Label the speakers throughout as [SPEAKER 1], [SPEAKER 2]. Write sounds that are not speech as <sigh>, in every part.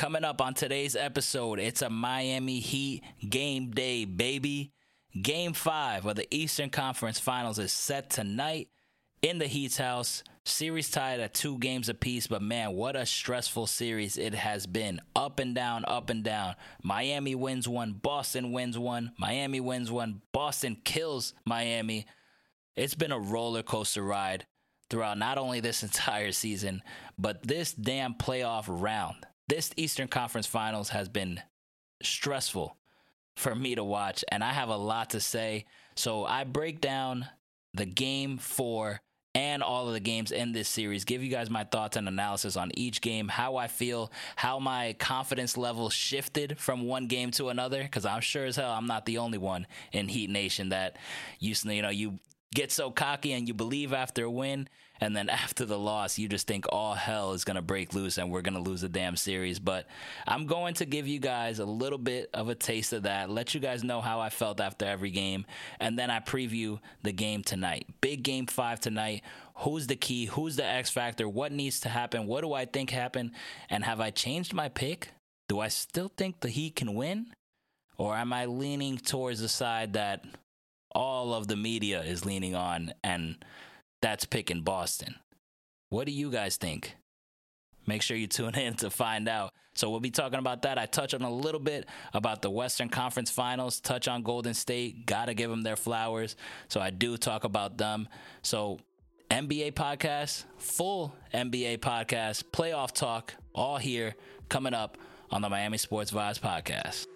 [SPEAKER 1] Coming up on today's episode, it's a Miami Heat game day, baby. Game five of the Eastern Conference Finals is set tonight in the Heat's house. Series tied at two games apiece, but man, what a stressful series it has been. Up and down, up and down. Miami wins one, Boston wins one, Miami wins one, Boston kills Miami. It's been a roller coaster ride throughout not only this <laughs> entire season, but this damn playoff round. This Eastern Conference Finals has been stressful for me to watch, and I have a lot to say. So I break down the game four and all of the games in this series, give you guys my thoughts and analysis on each game, how I feel, how my confidence level shifted from one game to another. Because I'm sure as hell I'm not the only one in Heat Nation that you know, you get so cocky and you believe after a win and then <laughs> after the loss you just think all hell is going to break loose and we're going to lose the damn series. But i'm going to give you guys a little bit of a taste of that let you guys know how i felt after every game and then i preview the game tonight. Big game five tonight. Who's the key? Who's the x factor? What needs to happen? What do i think happened? And have i changed my pick? Do i still think the heat can win? Or am i leaning towards the side that all of the media is leaning on, and that's picking Boston. What do you guys think? Make sure you tune in to find out. So we'll be talking about that. I touch on a little bit about the Western Conference Finals, touch on Golden State, got to give them their flowers. So I do talk about them. So NBA podcast, full NBA podcast, playoff talk, all here coming up on the Miami Sports Vibes podcast.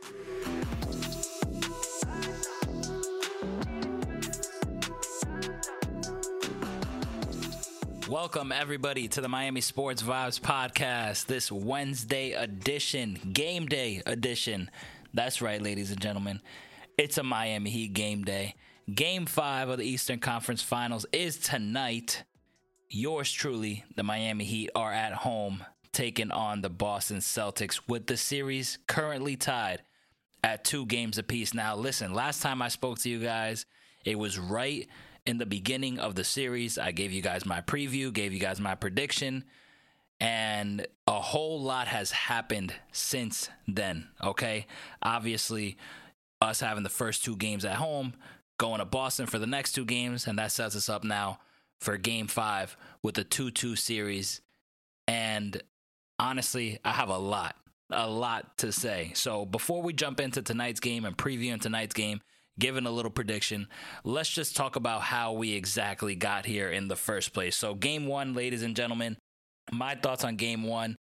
[SPEAKER 1] Welcome, everybody, to the Miami Sports Vibes podcast, this Wednesday edition, game day edition. That's right, ladies and gentlemen. It's a Miami Heat game day. Game five of the Eastern Conference Finals is tonight. Yours truly, the Miami Heat, are at home taking on the Boston Celtics with the series currently tied at two games apiece. Now, listen, last time I spoke to you guys, it was right in the beginning of the series. I gave you guys my preview, gave you guys my prediction, and a whole lot has happened since then. Okay. Obviously, us having the first two games at home, going to Boston for the next two games, and that sets us up now for game five with the 2 2 series. And honestly, I have a lot, a lot to say. So before we jump into tonight's game and previewing tonight's game, given a little prediction. Let's just talk about how we exactly got here in the first place. So, game one, ladies and gentlemen, my thoughts on game one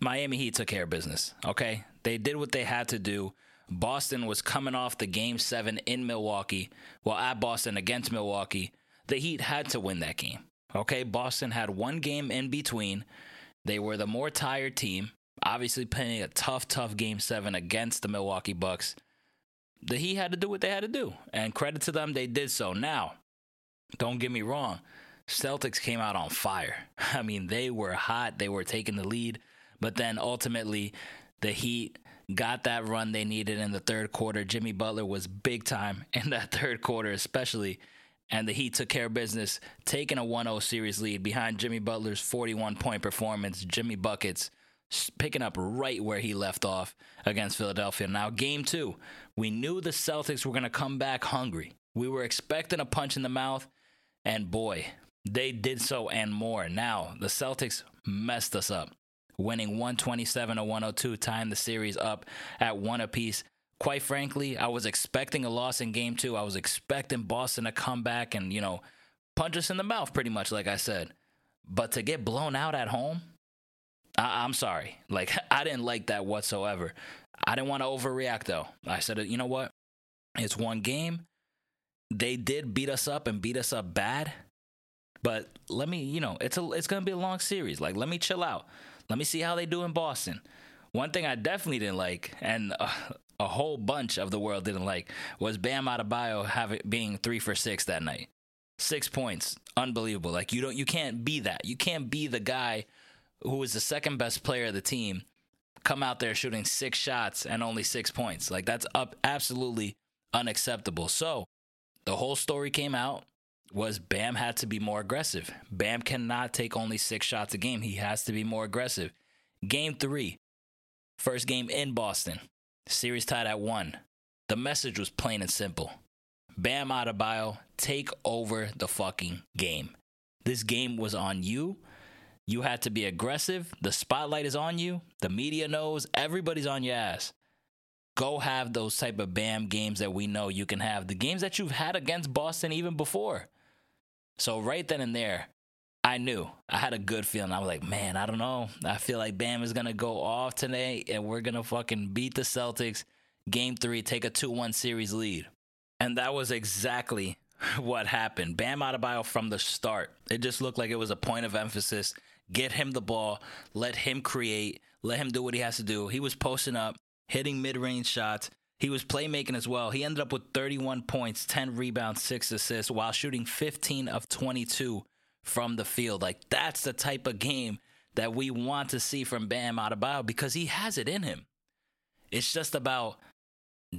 [SPEAKER 1] Miami Heat took care of business, okay? They did what they had to do. Boston was coming off the game seven in Milwaukee, well, at Boston against Milwaukee. The Heat had to win that game, okay? Boston had one game in between. They were the more tired team, obviously playing a tough, tough game seven against the Milwaukee Bucks the Heat had to do what they had to do. And credit to them, they did so. Now, don't get me wrong, Celtics came out on fire. <laughs> I mean, they were hot, they were taking the lead, but then ultimately, the Heat got that run they needed in the third quarter. Jimmy Butler was big time <laughs> in that third quarter, especially. And the Heat took care of business, taking a 1 0 series lead behind Jimmy Butler's 41 point performance. Jimmy Buckets picking up right where he left off against Philadelphia. Now, game two, we knew the Celtics were going to come back hungry. We were expecting a punch in the mouth, and boy, they did so and more. Now, the Celtics messed us up, winning 127 to 102, tying the series up at one apiece. Quite frankly, I was expecting a loss in game two. I was expecting Boston to come back and, you know, punch us in the mouth, pretty much, like I said. But to get blown out at home, I, am sorry. Like, <laughs> I didn't like that whatsoever. I didn't want to overreact, though. I said, you know what? It's one game. They did beat us up and beat us up bad. But let me, you know, it's a it's gonna be a long series. Like, let me chill out. Let me see how they do in Boston. One thing I definitely didn't like, and a, a whole bunch of the world didn't like, was Bam Adebayo having being three for six that night. Six points, unbelievable. Like you don't, you can't be that. You can't be the guy who is the second best player of the team, come out there shooting six shots and only six points. Like that's up absolutely unacceptable. So the whole story came out was Bam had to be more aggressive. Bam cannot take only six shots a game. He has to be more aggressive. Game three, First game in Boston. Series tied at one. The message was plain and simple. Bam Adebayo, take over the fucking game. This game was on you. You had to be aggressive. The spotlight is on you. The media knows. Everybody's on your ass. Go have those type of Bam games that we know you can have. The games that you've had against Boston even before. So right then and there, I knew I had a good feeling. I was like, man, I don't know. I feel like Bam is gonna go off today, and we're gonna fucking beat the Celtics. Game three, take a two-one series lead, and that was exactly <laughs> what happened. Bam Adebayo from the start. It just looked like it was a point of emphasis. Get him the ball, let him create, let him do what he has to do. He was posting up, hitting mid-range shots. He was playmaking as well. He ended up with 31 points, 10 rebounds, 6 assists while shooting 15 of 22 from the field. Like that's the type of game that we want to see from Bam Adebayo because he has it in him. It's just about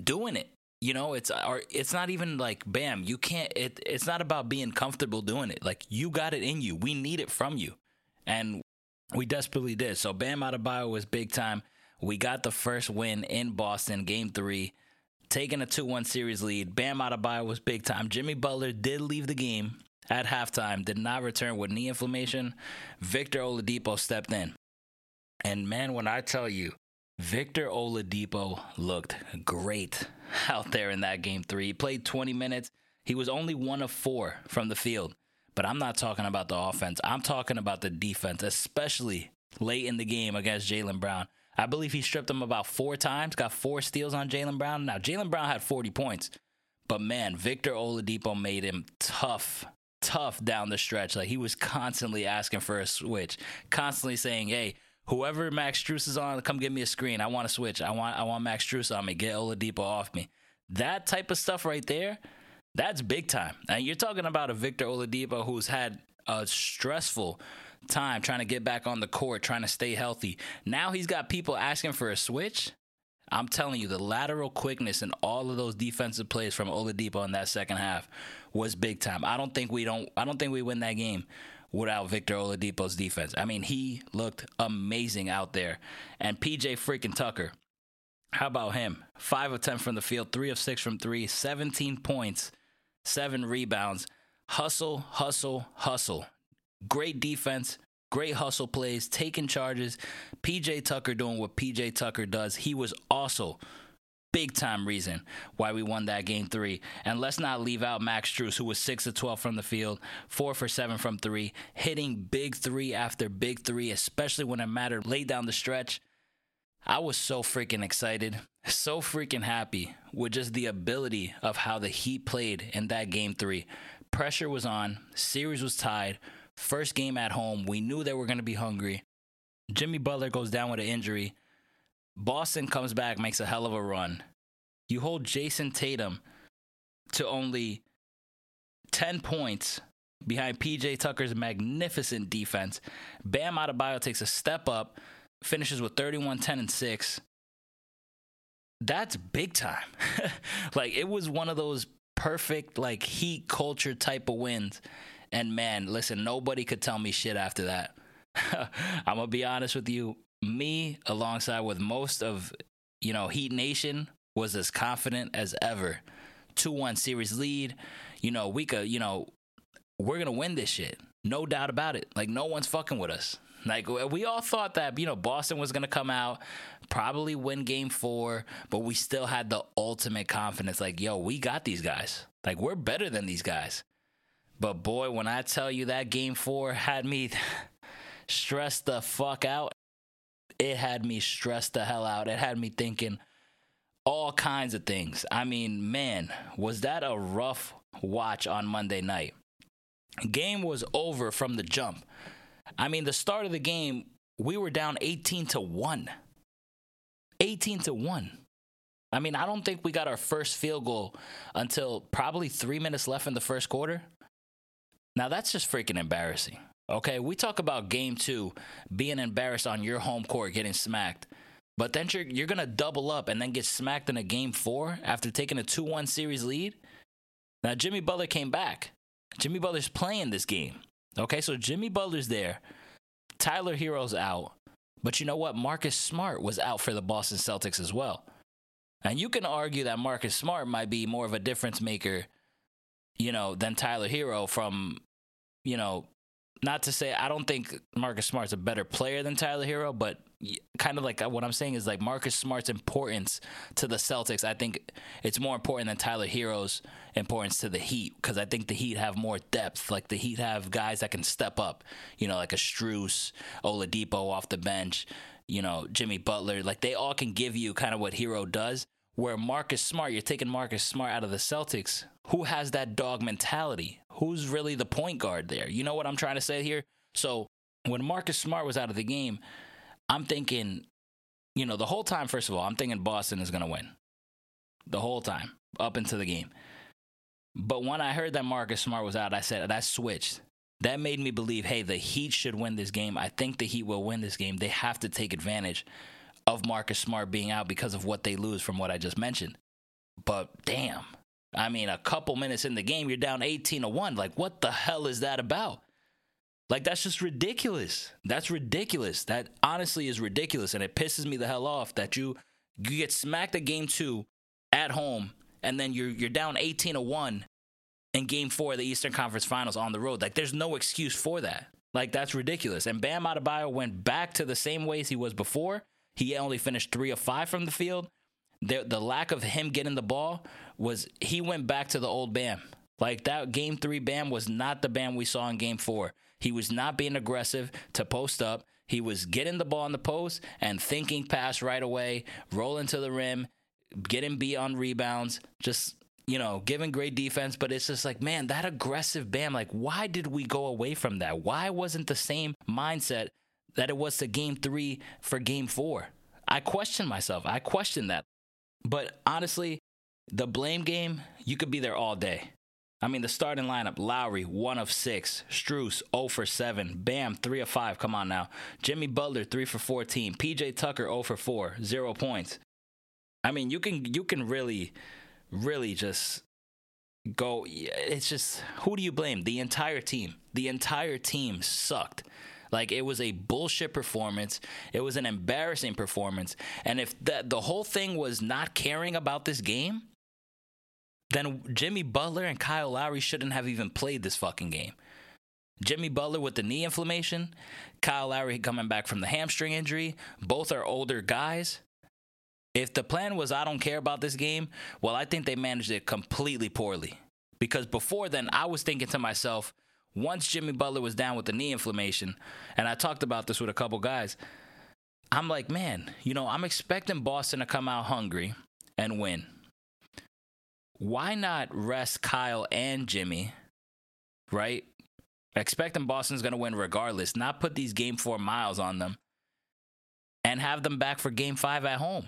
[SPEAKER 1] doing it. You know, it's or it's not even like Bam. You can't. It, it's not about being comfortable doing it. Like you got it in you. We need it from you, and we desperately did. So Bam Adebayo was big time. We got the first win in Boston, Game Three, taking a two-one series lead. Bam Adebayo was big time. Jimmy Butler did leave the game at halftime, did not return with knee inflammation. Victor Oladipo stepped in. And man, when I tell you, Victor Oladipo looked great <laughs> out there in that game three. He played 20 minutes. He was only one of four from the field. But I'm not talking about the offense. I'm talking about the defense, especially late in the game against Jaylen Brown. I believe he stripped him about four times, got four steals on Jaylen Brown. Now, Jaylen Brown had 40 points, but man, Victor Oladipo made him tough tough down the stretch. Like he was constantly asking for a switch, constantly saying, "Hey, whoever Max Strus is on, come give me a screen. I want to switch. I want I want Max Strus on me. Get Oladipo off me." That type of stuff right there, that's big time. And you're talking about a Victor Oladipo who's had a stressful time trying to get back on the court, trying to stay healthy. Now he's got people asking for a switch. I'm telling you, the lateral quickness and all of those defensive plays from Oladipo in that second half was big time. I don't think we don't. I don't think we win that game without Victor Oladipo's defense. I mean, he looked amazing out there. And PJ freaking Tucker, how about him? Five of ten from the field, three of six from three, 17 points, seven rebounds. Hustle, hustle, hustle. Great defense, Great hustle plays, taking charges. PJ Tucker doing what PJ Tucker does. He was also big time reason why we won that game three. And let's not leave out Max Strus, who was six of twelve from the field, four for seven from three, hitting big three after big three, especially when it mattered late down the stretch. I was so freaking excited, so freaking happy with just the ability of how the Heat played in that game three. Pressure was on, series was tied. First game at home, we knew they were going to be hungry. Jimmy Butler goes down with an injury. Boston comes back, makes a hell of a run. You hold Jayson Tatum to only 10 points behind PJ Tucker's magnificent defense. Bam Adebayo takes a step up, finishes with 31, 10, and 6. That's big time. <laughs> like, it was one of those perfect, like, heat culture type of wins and man, listen, nobody could tell me shit after that. <laughs> I'm gonna be honest with you. Me, alongside with most of you know Heat Nation, was as confident as ever. Two one series lead. You know we could. You know we're gonna win this shit. No doubt about it. Like no one's fucking with us. Like we all thought that you know Boston was gonna come out, probably win Game Four, but we still had the ultimate confidence. Like yo, we got these guys. Like we're better than these guys. But boy, when I tell you that game four had me <laughs> stressed the fuck out, it had me stressed the hell out. It had me thinking all kinds of things. I mean, man, was that a rough watch on Monday night? Game was over from the jump. I mean, the start of the game, we were down 18 to 1. 18 to 1. I mean, I don't think we got our first field goal until probably three minutes left in the first quarter. Now that's just freaking embarrassing. Okay, we talk about game two being embarrassed on your home court, getting smacked. But then you're, you're going to double up and then get smacked in a game four after taking a 2 1 series lead. Now, Jimmy Butler came back. Jimmy Butler's playing this game. Okay, so Jimmy Butler's there. Tyler Herro's out. But you know what? Marcus Smart was out for the Boston Celtics as well. And you can argue that Marcus Smart might be more of a difference maker, you know, than Tyler Herro from, you know, not to say I don't think Marcus Smart's a better player than Tyler Herro, but kind of like uh, what I'm saying is like Marcus Smart's importance to the Celtics. I think it's more important than Tyler Herro's importance to the Heat because I think the Heat have more depth. Like the Heat have guys that can step up, you know, like a Strus, Oladipo off the bench, you know, Jimmy Butler. Like they all can give you kind of what Herro does. Where Marcus Smart, you're taking Marcus Smart out of the Celtics. Who has that dog mentality? Who's really the point guard there? You know what I'm trying to say here? So when Marcus Smart was out of the game, I'm thinking, you know, the whole time, first of all, I'm thinking Boston is going to win. The whole time, up into the game. But when I heard that Marcus Smart was out, I said, that switched. That made me believe, hey, the Heat should win this game. I think the Heat will win this game. They have to take advantage of Marcus Smart being out because of what they lose from what I just mentioned. But damn, I mean, a couple minutes in the game, you're down 18 to 1. Like, what the hell is that about? Like, that's just ridiculous. That's ridiculous. That honestly is ridiculous. And it pisses me the hell off that you you get smacked at game two at home, and then you're you're down 18 to 1 in game four of the Eastern Conference Finals on the road. Like, there's no excuse for that. Like, that's ridiculous. And Bam Adebayo went back to the same ways he was before he only finished three of five from the field. The, the lack of him getting the ball was he went back to the old Bam. Like that game three Bam was not the Bam we saw in game four. He was not being aggressive to post up. He was getting the ball in the post and thinking pass right away, rolling to the rim, getting beat on rebounds, just you know, giving great defense, but it's just like, man, that aggressive Bam, like, why did we go away from that? Why wasn't the same mindset that it was to game three for game four. I question myself. I question that. But honestly, the blame game, you could be there all day. I mean, the starting lineup Lowry, 1 of 6. Strus, 0 for 7. Bam, 3 of 5. Come on now. Jimmy Butler, 3 for 14. PJ Tucker, 0 for 4. Zero points. I mean, you can you can really, really just go. It's just, who do you blame? The entire team. The entire team sucked. Like it was a bullshit performance. It was an embarrassing performance. And if the, the whole thing was not caring about this game, then Jimmy Butler and Kyle Lowry shouldn't have even played this fucking game. Jimmy Butler with the knee inflammation, Kyle Lowry coming back from the hamstring injury. Both are older guys. If the plan was I don't care about this game, well, I think they managed it completely poorly. Because before then, I was thinking to myself, once Jimmy Butler was down with the knee inflammation, and I talked about this with a couple guys, I'm like, man, you know, I'm expecting Boston to come out hungry and win. Why not rest Kyle and Jimmy, right? Expecting Boston's going to win regardless, not put these game four miles on them and have them back for game five at home.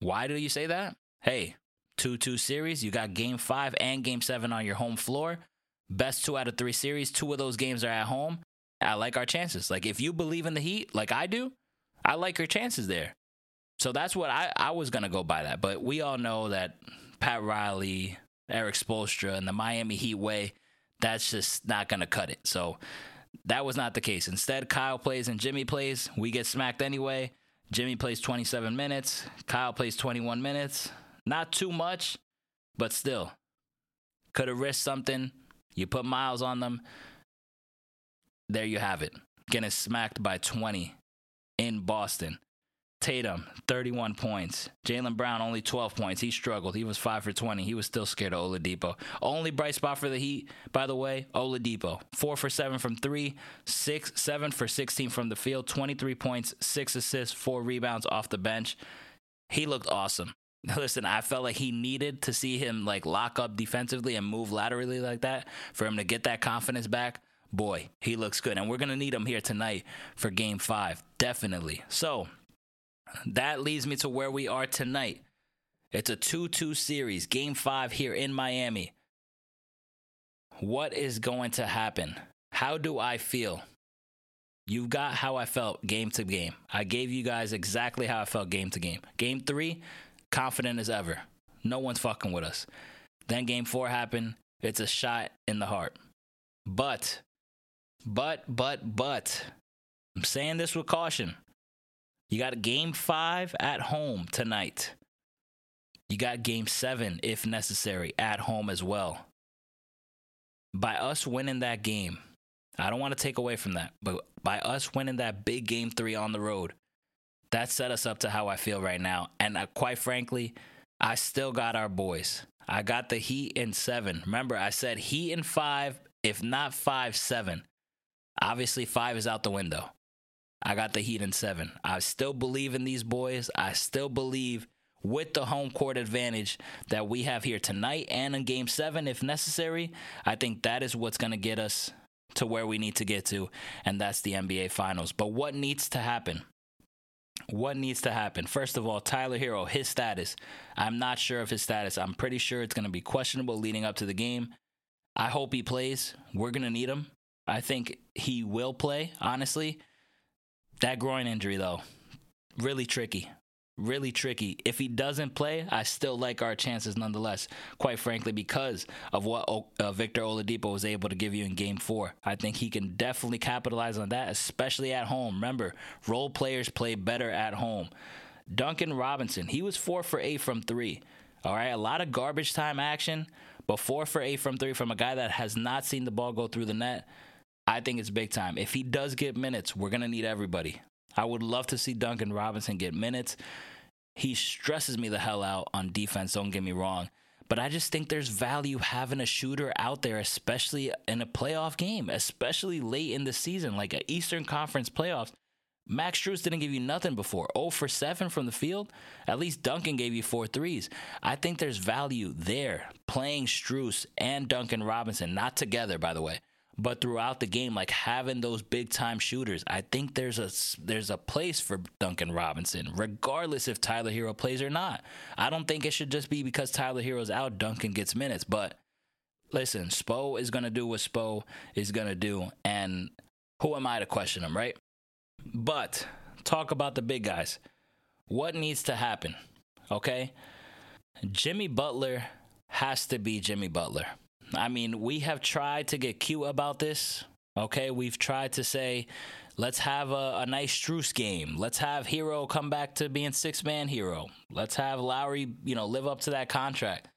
[SPEAKER 1] Why do you say that? Hey, 2 2 series, you got game five and game seven on your home floor best two out of three series. Two of those games are at home. I like our chances. Like if you believe in the Heat, like I do, I like your chances there. So that's what I, I was gonna go by that. But we all know that Pat Riley, Erik Spoelstra, and the Miami Heat way, that's just not gonna cut it. So that was not the case. Instead, Kyle plays and Jimmy plays. We get smacked anyway. Jimmy plays 27 minutes. Kyle plays 21 minutes. Not too much, but still. Could have risked something. You put miles on them. There you have it. Getting smacked by 20 in Boston. Tatum, 31 points. Jaylen Brown, only 12 points. He struggled. He was 5 for 20. He was still scared of Oladipo. Only bright spot for the Heat, by the way, Oladipo. 4 for 7 from 3, 6, 7 for 16 from the field, 23 points, 6 assists, 4 rebounds off the bench. He looked awesome. <laughs> listen, I felt like he needed to see him like lock up defensively and move laterally like that for him to get that confidence back. Boy, he looks good. And we're going to need him here tonight for game five. Definitely. So that leads me to where we are tonight. It's a 2 2 series, game five here in Miami. What is going to happen? How do I feel? You've got how I felt game to game. I gave you guys exactly how I felt game to game. Game three, confident as ever. No one's fucking with us. Then game four happened. It's a shot in the heart. But, but, but, but, I'm saying this with caution. You got a game five at home tonight. You got game seven, if necessary, at home as well. By us winning that game, I don't want to take away from that, but by us winning that big game three on the road, that set us up to how I feel right now. And uh, quite frankly, I still got our boys. I got the Heat in seven. Remember, I said Heat in five, if not five, seven. Obviously, five is out the window. I got the Heat in seven. I still believe in these boys. I still believe with the home court advantage that we have here tonight and in game seven, if necessary. I think that is what's going to get us to where we need to get to, and that's the NBA Finals. But what needs to happen? What needs to happen? First of all, Tyler Herro, his status. I'm not sure of his status. I'm pretty sure it's going to be questionable leading up to the game. I hope he plays. We're going to need him. I think he will play, honestly. That groin injury, though, really tricky. Really tricky. If he doesn't play, I still like our chances nonetheless, quite frankly, because of what uh, Victor Oladipo was able to give you in game four. I think he can definitely capitalize on that, especially at home. Remember, role players play better at home. Duncan Robinson, he was four for eight from three. All right, a lot of garbage time action, but four for eight from three from a guy that has not seen the ball go through the net. I think it's big time. If he does get minutes, we're going to need everybody. I would love to see Duncan Robinson get minutes. He stresses me the hell out on defense, don't get me wrong. But I just think there's value having a shooter out there, especially in a playoff game, especially late in the season, like an Eastern Conference playoffs. Max Strus didn't give you nothing before. 0 for 7 from the field. At least Duncan gave you four threes. I think there's value there playing Strus and Duncan Robinson, not together, by the way but throughout the game, like having those big time shooters, I think there's a there's a place for Duncan Robinson, regardless if Tyler Herro plays or not. I don't think it should just be because Tyler Herro's out, Duncan gets minutes. But listen, Spo is gonna do what Spo is gonna do, and who am I to question him, right? But talk about the big guys. What needs to happen? Okay, Jimmy Butler has to be Jimmy Butler. I mean, we have tried to get cute about this. Okay, we've tried to say, let's have a, a nice Strus game. Let's have Herro come back to being six man hero. Let's have Lowry, you know, live up to that contract.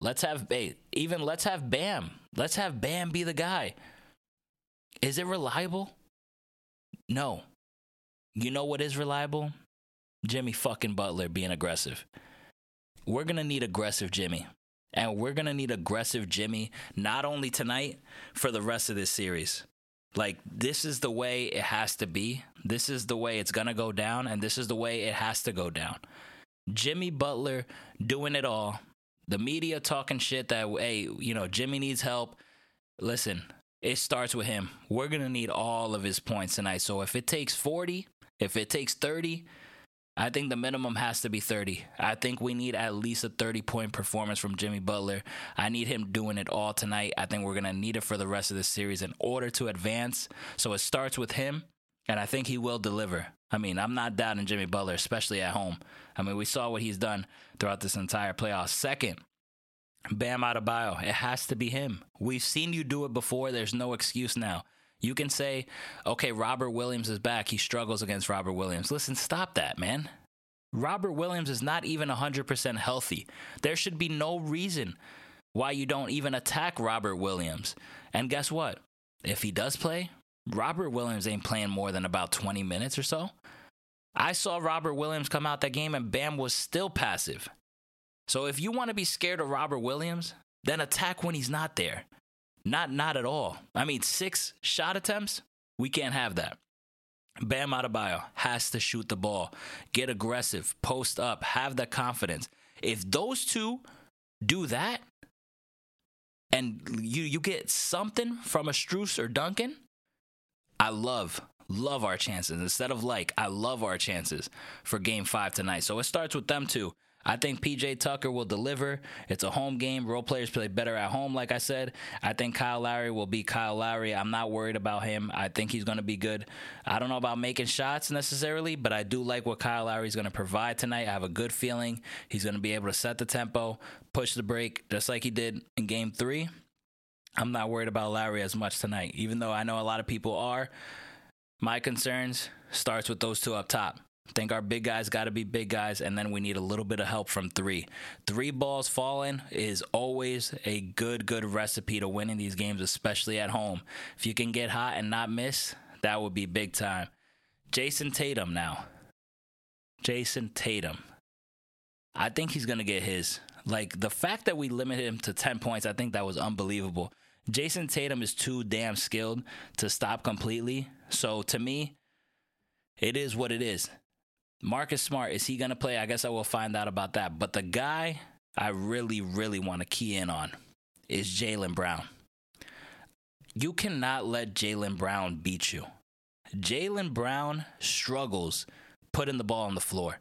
[SPEAKER 1] Let's have even let's have Bam. Let's have Bam be the guy. Is it reliable? No. You know what is reliable? Jimmy fucking Butler being aggressive. We're gonna need aggressive Jimmy. And we're going to need aggressive Jimmy, not only tonight, for the rest of this series. Like, this is the way it has to be. This is the way it's going to go down. And this is the way it has to go down. Jimmy Butler doing it all. The media talking shit that, hey, you know, Jimmy needs help. Listen, it starts with him. We're going to need all of his points tonight. So if it takes 40, if it takes 30, I think the minimum has to be 30. I think we need at least a 30 point performance from Jimmy Butler. I need him doing it all tonight. I think we're going to need it for the rest of the series in order to advance. So it starts with him, and I think he will deliver. I mean, I'm not doubting Jimmy Butler, especially at home. I mean, we saw what he's done throughout this entire playoff. Second, Bam Adebayo. It has to be him. We've seen you do it before. There's no excuse now. You can say, okay, Robert Williams is back. He struggles against Robert Williams. Listen, stop that, man. Robert Williams is not even 100% healthy. There should be no reason why you don't even attack Robert Williams. And guess what? If he does play, Robert Williams ain't playing more than about 20 minutes or so. I saw Robert Williams come out that game and Bam was still passive. So if you want to be scared of Robert Williams, then attack when he's not there. Not not at all. I mean, six shot attempts, we can't have that. Bam Adebayo has to shoot the ball, get aggressive, post up, have the confidence. If those two do that, and you you get something from a Strus or Duncan, I love love our chances. Instead of like, I love our chances for Game Five tonight. So it starts with them two. I think PJ Tucker will deliver. It's a home game. Role players play better at home, like I said. I think Kyle Lowry will be Kyle Lowry. I'm not worried about him. I think he's going to be good. I don't know about making shots necessarily, but I do like what Kyle Lowry is going to provide tonight. I have a good feeling he's going to be able to set the tempo, push the break, just like he did in game three. I'm not worried about Lowry as much tonight, even though I know a lot of people are. My concerns starts with those two up top. Think our big guys got to be big guys, and then we need a little bit of help from three. Three balls falling is always a good, good recipe to winning these games, especially at home. If you can get hot and not miss, that would be big time. Jayson Tatum now. Jayson Tatum. I think he's going to get his. Like the fact that we limited him to 10 points, I think that was unbelievable. Jayson Tatum is too damn skilled to stop completely. So to me, it is what it is. Marcus Smart, is he going to play? I guess I will find out about that. But the guy I really, really want to key in on is Jaylen Brown. You cannot let Jaylen Brown beat you. Jaylen Brown struggles putting the ball on the floor.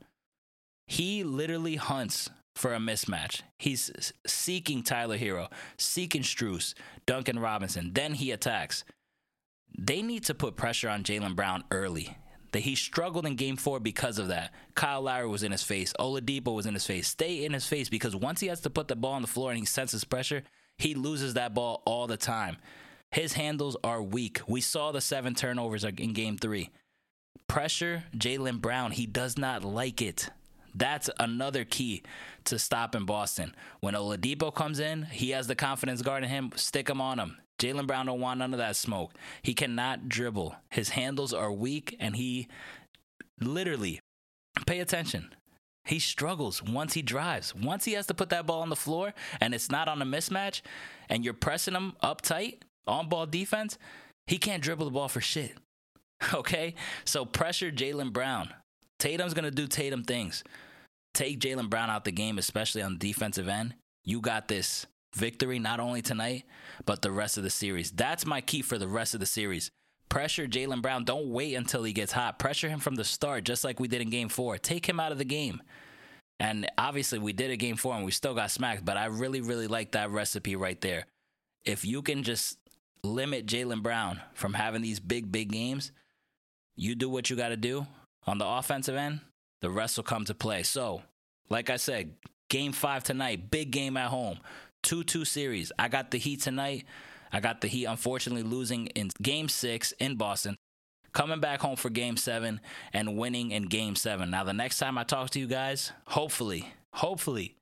[SPEAKER 1] He literally hunts for a mismatch. He's seeking Tyler Herro, seeking Strus, Duncan Robinson. Then he attacks. They need to put pressure on Jaylen Brown early that he struggled in game four because of that. Kyle Lowry was in his face. Oladipo was in his face. Stay in his face because once he has to put the ball on the floor and he senses pressure, he loses that ball all the time. His handles are weak. We saw the seven turnovers in game three. Pressure, Jaylen Brown, he does not like it. That's another key to stopping Boston. When Oladipo comes in, he has the confidence guarding him, stick him on him. Jaylen Brown don't want none of that smoke. He cannot dribble. His handles are weak, and he literally pay attention. He struggles once he drives. Once he has to put that ball on the floor and it's not on a mismatch, and you're pressing him up tight on ball defense, he can't dribble the ball for shit. <laughs> Okay? So pressure Jaylen Brown. Tatum's going to do Tatum things. Take Jaylen Brown out the game, especially on the defensive end. You got this victory, not only tonight, but the rest of the series. That's my key for the rest of the series. Pressure Jaylen Brown. Don't wait until he gets hot. Pressure him from the start, just like we did in game four. Take him out of the game. And obviously, we did a game four and we still got smacked, but I really, really like that recipe right there. If you can just limit Jaylen Brown from having these big, big games, you do what you got to do on the offensive end, the rest will come to play. So, like I said, game five tonight, big game at home. 2 2 series. I got the Heat tonight. I got the Heat, unfortunately, losing in game six in Boston, coming back home for game seven, and winning in game seven. Now, the next time I talk to you guys, hopefully, hopefully,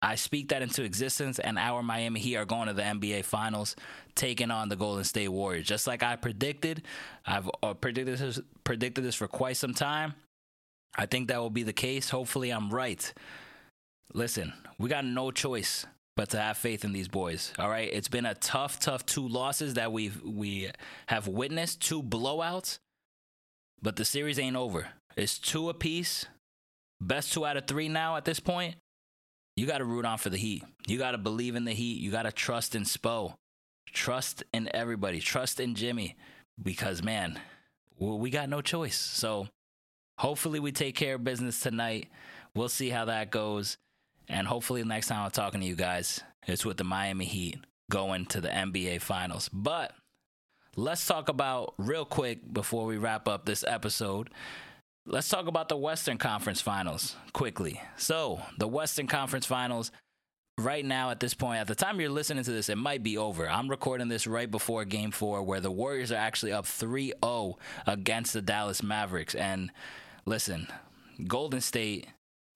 [SPEAKER 1] I speak that into existence, and our Miami Heat are going to the NBA Finals, taking on the Golden State Warriors. Just like I predicted, I've uh, predicted this, predicted this for quite some time. I think that will be the case. Hopefully, I'm right. Listen, we got no choice but to have faith in these boys. All right, it's been a tough, tough two losses that we've we have witnessed, two blowouts, but the series ain't over. It's two apiece. Best two out of three now at this point. You got to root on for the Heat. You got to believe in the Heat. You got to trust in Spo. Trust in everybody. Trust in Jimmy because man, we got no choice. So hopefully we take care of business tonight. We'll see how that goes. And hopefully, next time I'm talking to you guys, it's with the Miami Heat going to the NBA Finals. But let's talk about real quick before we wrap up this episode. Let's talk about the Western Conference Finals quickly. So, the Western Conference Finals, right now at this point, at the time you're listening to this, it might be over. I'm recording this right before game four, where the Warriors are actually up 3 0 against the Dallas Mavericks. And listen, Golden State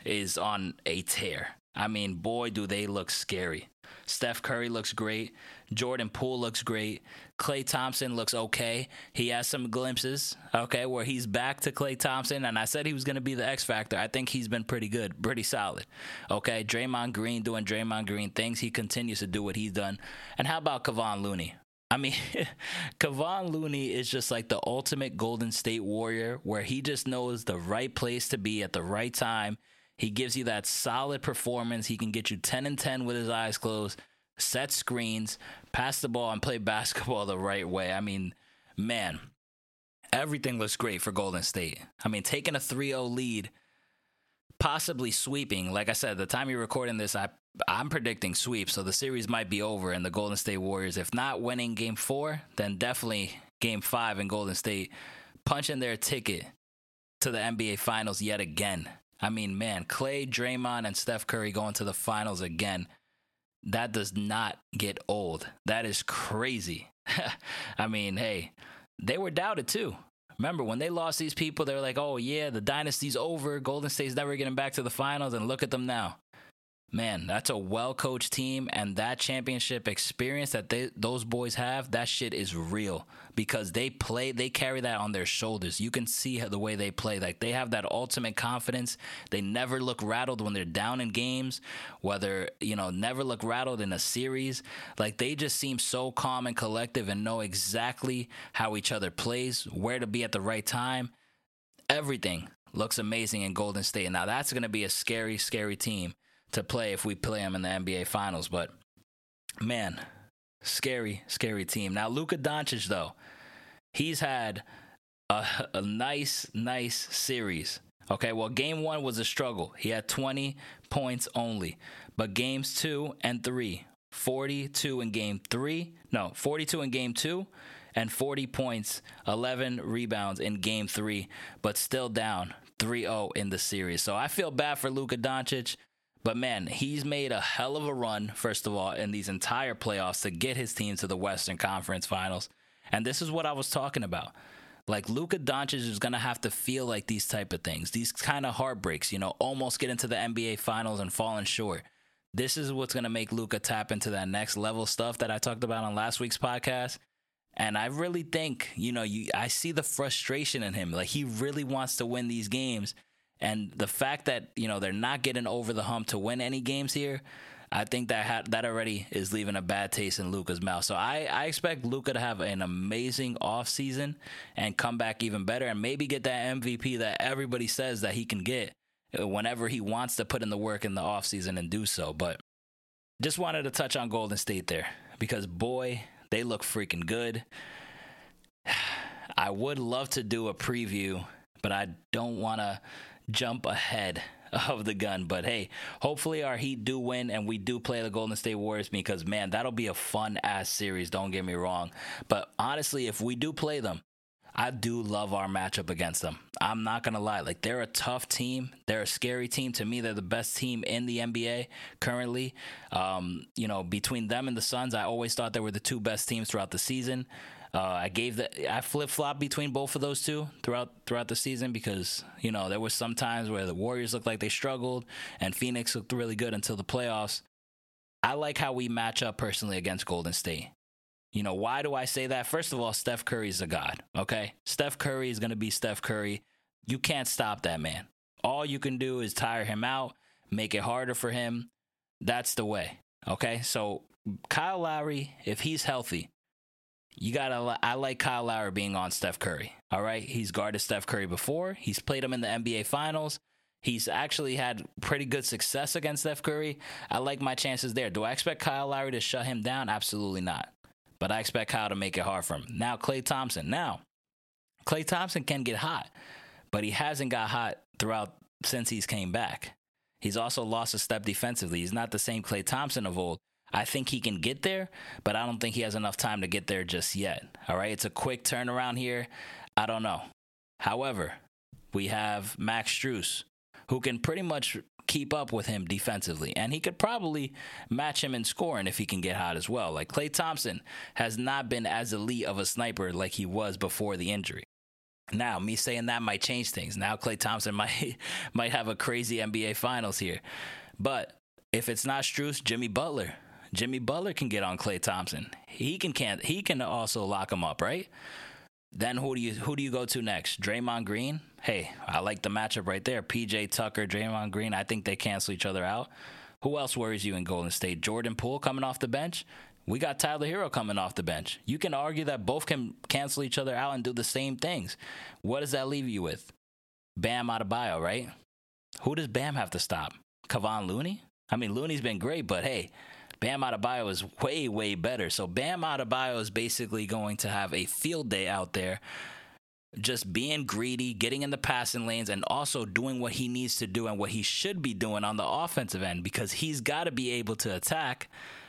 [SPEAKER 1] is on a tear. I mean, boy, do they look scary. Steph Curry looks great. Jordan Poole looks great. Klay Thompson looks okay. He has some glimpses, okay, where he's back to Klay Thompson. And I said he was going to be the X factor. I think he's been pretty good, pretty solid. Okay, Draymond Green doing Draymond Green things. He continues to do what he's done. And how about Kevon Looney? I mean, <laughs> Kevon Looney is just like the ultimate Golden State Warrior, where he just knows the right place to be at the right time he gives you that solid performance. He can get you 10 and 10 with his eyes closed, set screens, pass the ball, and play <laughs> basketball the right way. I mean, man, everything looks great for Golden State. I mean, taking a 3 0 lead, possibly sweeping. Like I said, the time you're recording this, I, I'm predicting sweep. So the series might be over, and the Golden State Warriors, if not winning game four, then definitely game five in Golden State, punching their ticket to the NBA Finals yet again. I mean, man, Klay, Draymond, and Steph Curry going to the finals again. That does not get old. That is crazy. <laughs> I mean, hey, they were doubted too. Remember when they lost these people, they were like, "Oh yeah, the dynasty's over. Golden State's never getting back to the finals." And look at them now man, that's a well coached team, and that championship experience that they, those boys have, that shit is real because they play, they carry that on their shoulders. You can see the way they play. Like they have that ultimate confidence. They never look rattled when they're down in games, whether, you know, never look rattled in a series. Like they just seem so calm and collective and know exactly how each other plays, where to be at the right time. Everything looks amazing in Golden State. Now that's going to be a scary, scary team to play if we play them in the NBA Finals. But man, scary, scary team. Now Luka Doncic though, he's had a, a nice, nice series. Okay, well, game one was a struggle. He had 20 points only. But games two and three, 42 in game three, no, 42 in game two, and 40 points, 11 rebounds in game three, but still down 3 0 in the series. So I feel bad for Luka Doncic. But man, he's made a hell of a run, first of all, in these entire playoffs to get his team to the Western Conference Finals. And this is what I was talking about. Like Luka Doncic is going to have to feel like these type of things, these kind of heartbreaks, you know, almost get into the NBA Finals and falling short. This is what's going to make Luka tap into that next level stuff that I talked about on last week's podcast. And I really think, you know, you I see the frustration in him. Like he really wants to win these games and the fact that you know they're not getting over the hump to win any games here, I think that ha- that already is leaving a bad taste in Luka's mouth. So I, I expect Luka to have an amazing offseason and come back even better and maybe get that MVP that everybody says that he can get uh, whenever he wants to put in the work in the offseason and do so. But just wanted to touch on Golden State there because boy, they look freaking good. <sighs> I would love to do a preview, but I don't want to jump ahead <laughs> of the gun. But hey, hopefully our Heat do win and we do play the Golden State Warriors because man, that'll be a fun ass series. Don't get me wrong. But honestly, if we do play them, I do love our matchup against them. I'm not gonna lie, like they're a tough team. They're a scary team. To me, they're the best team in the NBA currently. Um, you know, between them and the Suns, I always thought they were the two best teams throughout the season. Uh, I gave the I flip flop between both of those two throughout throughout the season because you know there was some times where the Warriors looked like they struggled and Phoenix looked really good until the playoffs. I like how we match up personally against Golden State. You know, why do I say that? First of all, Steph Curry's a god, okay? Steph Curry is going to be Steph Curry. You can't stop that man. All you can do is tire him out, make it harder for him. That's the way, okay? So, Kyle Lowry, if he's healthy, you gotta. I like Kyle Lowry being on Steph Curry. All right, he's guarded Steph Curry before. He's played him in the NBA Finals. He's actually had pretty good success against Steph Curry. I like my chances there. Do I expect Kyle Lowry to shut him down? Absolutely not. But I expect Kyle to make it hard for him. Now, Klay Thompson. Now, Klay Thompson can get hot, but he hasn't got hot throughout since he's came back. He's also lost a step defensively. He's not the same Klay Thompson of old. I think he can get there, but I don't think he has enough time to get there just yet. All right, it's a quick turnaround here. I don't know. However, we have Max Strus, who can pretty much keep up with him defensively, and he could probably match him in scoring if he can get hot as well. Like Klay Thompson has not been as elite of a sniper like he was before the injury. Now, me saying that might change things. Now, Klay Thompson <laughs> might might have a crazy NBA Finals here, but if it's not Strus, Jimmy Butler Jimmy Butler can get on Klay Thompson. He can can't he can also lock him up, right? Then who do you who do you go to next? Draymond Green? Hey, I like the matchup right there. PJ Tucker, Draymond Green. I think they cancel each other out. Who else worries you in Golden State? Jordan Poole coming off the bench. We got Tyler Herro coming off the bench. You can argue that both can cancel each other out and do the same things. What does that leave you with? Bam Adebayo, right? Who does Bam have to stop? Kevon Looney? I mean, Looney's been great, but hey, Bam Adebayo is way, way better. So Bam Adebayo is basically going to have a field day out there just being greedy, getting in the passing lanes, and also doing what he needs to do and what he should be doing on the offensive end because he's got to be able to attack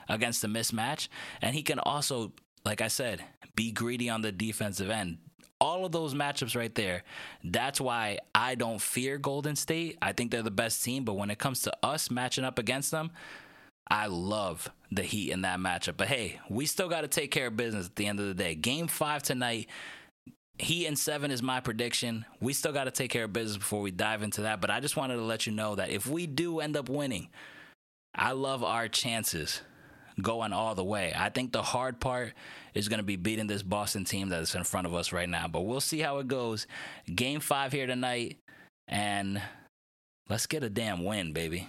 [SPEAKER 1] against the mismatch. And he can also, like I said, be greedy on the defensive end. All of those matchups right there. That's why I don't fear Golden State. I think they're the best team. But when it comes to us matching up against them, I love the Heat in that matchup. But hey, we still got to take care of business at the end of the day. Game five tonight. Heat and seven is my prediction. We still got to take care of business before we dive into that. But I just wanted to let you know that if we do end up winning, I love our chances going all the way. I think the hard part is going to be beating this Boston team that's in front of us right now. But we'll see how it goes. Game five here tonight. And let's get a damn win, baby.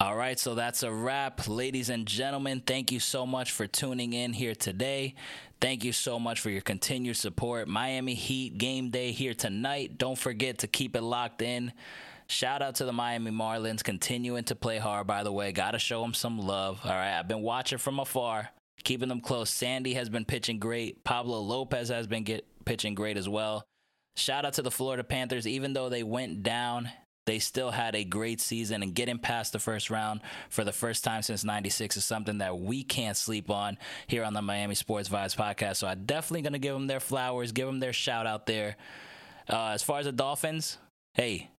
[SPEAKER 1] All right, so that's a wrap. Ladies and gentlemen, thank you so much for tuning in here today. Thank you so much for your continued support. Miami Heat game day here tonight. Don't forget to keep it locked in. Shout out to the Miami Marlins continuing to play hard, by the way. Got to show them some love. All right, I've been watching from afar, keeping them close. Sandy has been pitching great. Pablo Lopez has been get, pitching great as well. Shout out to the Florida Panthers, even though they went down they still had a great season and getting past the first round for the first time since 96 is something that we can't sleep on here on the Miami Sports Vibes podcast. So I'm definitely going to give them their flowers, give them their shout out there. Uh, as far as the Dolphins, hey,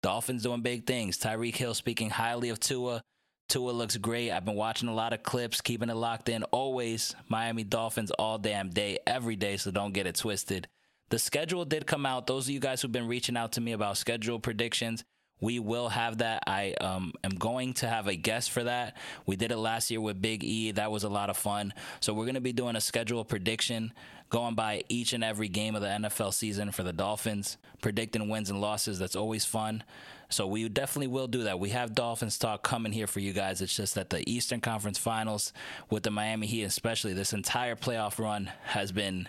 [SPEAKER 1] Dolphins doing big things. Tyreek Hill speaking highly of Tua. Tua looks great. I've been watching a lot of clips, keeping it locked in. Always Miami Dolphins all damn day, every day, so don't get it twisted. The schedule did come out. Those of you guys who've been reaching out to me about schedule predictions, we will have that. I um, am going to have a guest for that. We did it last year with Big E. That was a lot of fun. So we're going to be doing a schedule prediction going by each and every game of the NFL season for the Dolphins, predicting wins and losses. That's always fun. So we definitely will do that. We have Dolphins talk coming here for you guys. It's just that the Eastern Conference Finals with the Miami Heat, especially this entire playoff run, has been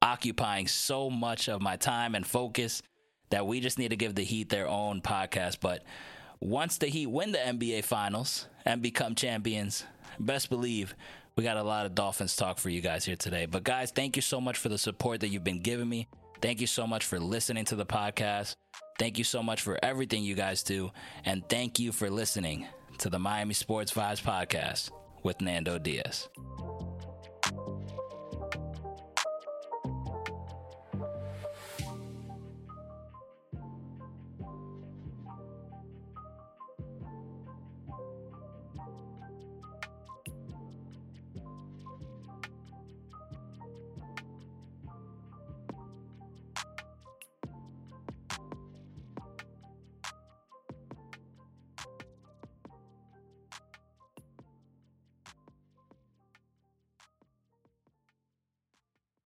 [SPEAKER 1] occupying so much of my time and focus that we just need to give the Heat their own podcast. But once the Heat win the NBA Finals and become champions, best believe we got a lot of Dolphins talk for you guys here today. But guys, thank you so much for the support that you've been giving me. Thank you so much for listening to the podcast. Thank you so much for everything you guys do. And thank you for listening to the Miami Sports Vibes podcast with Nando Diaz.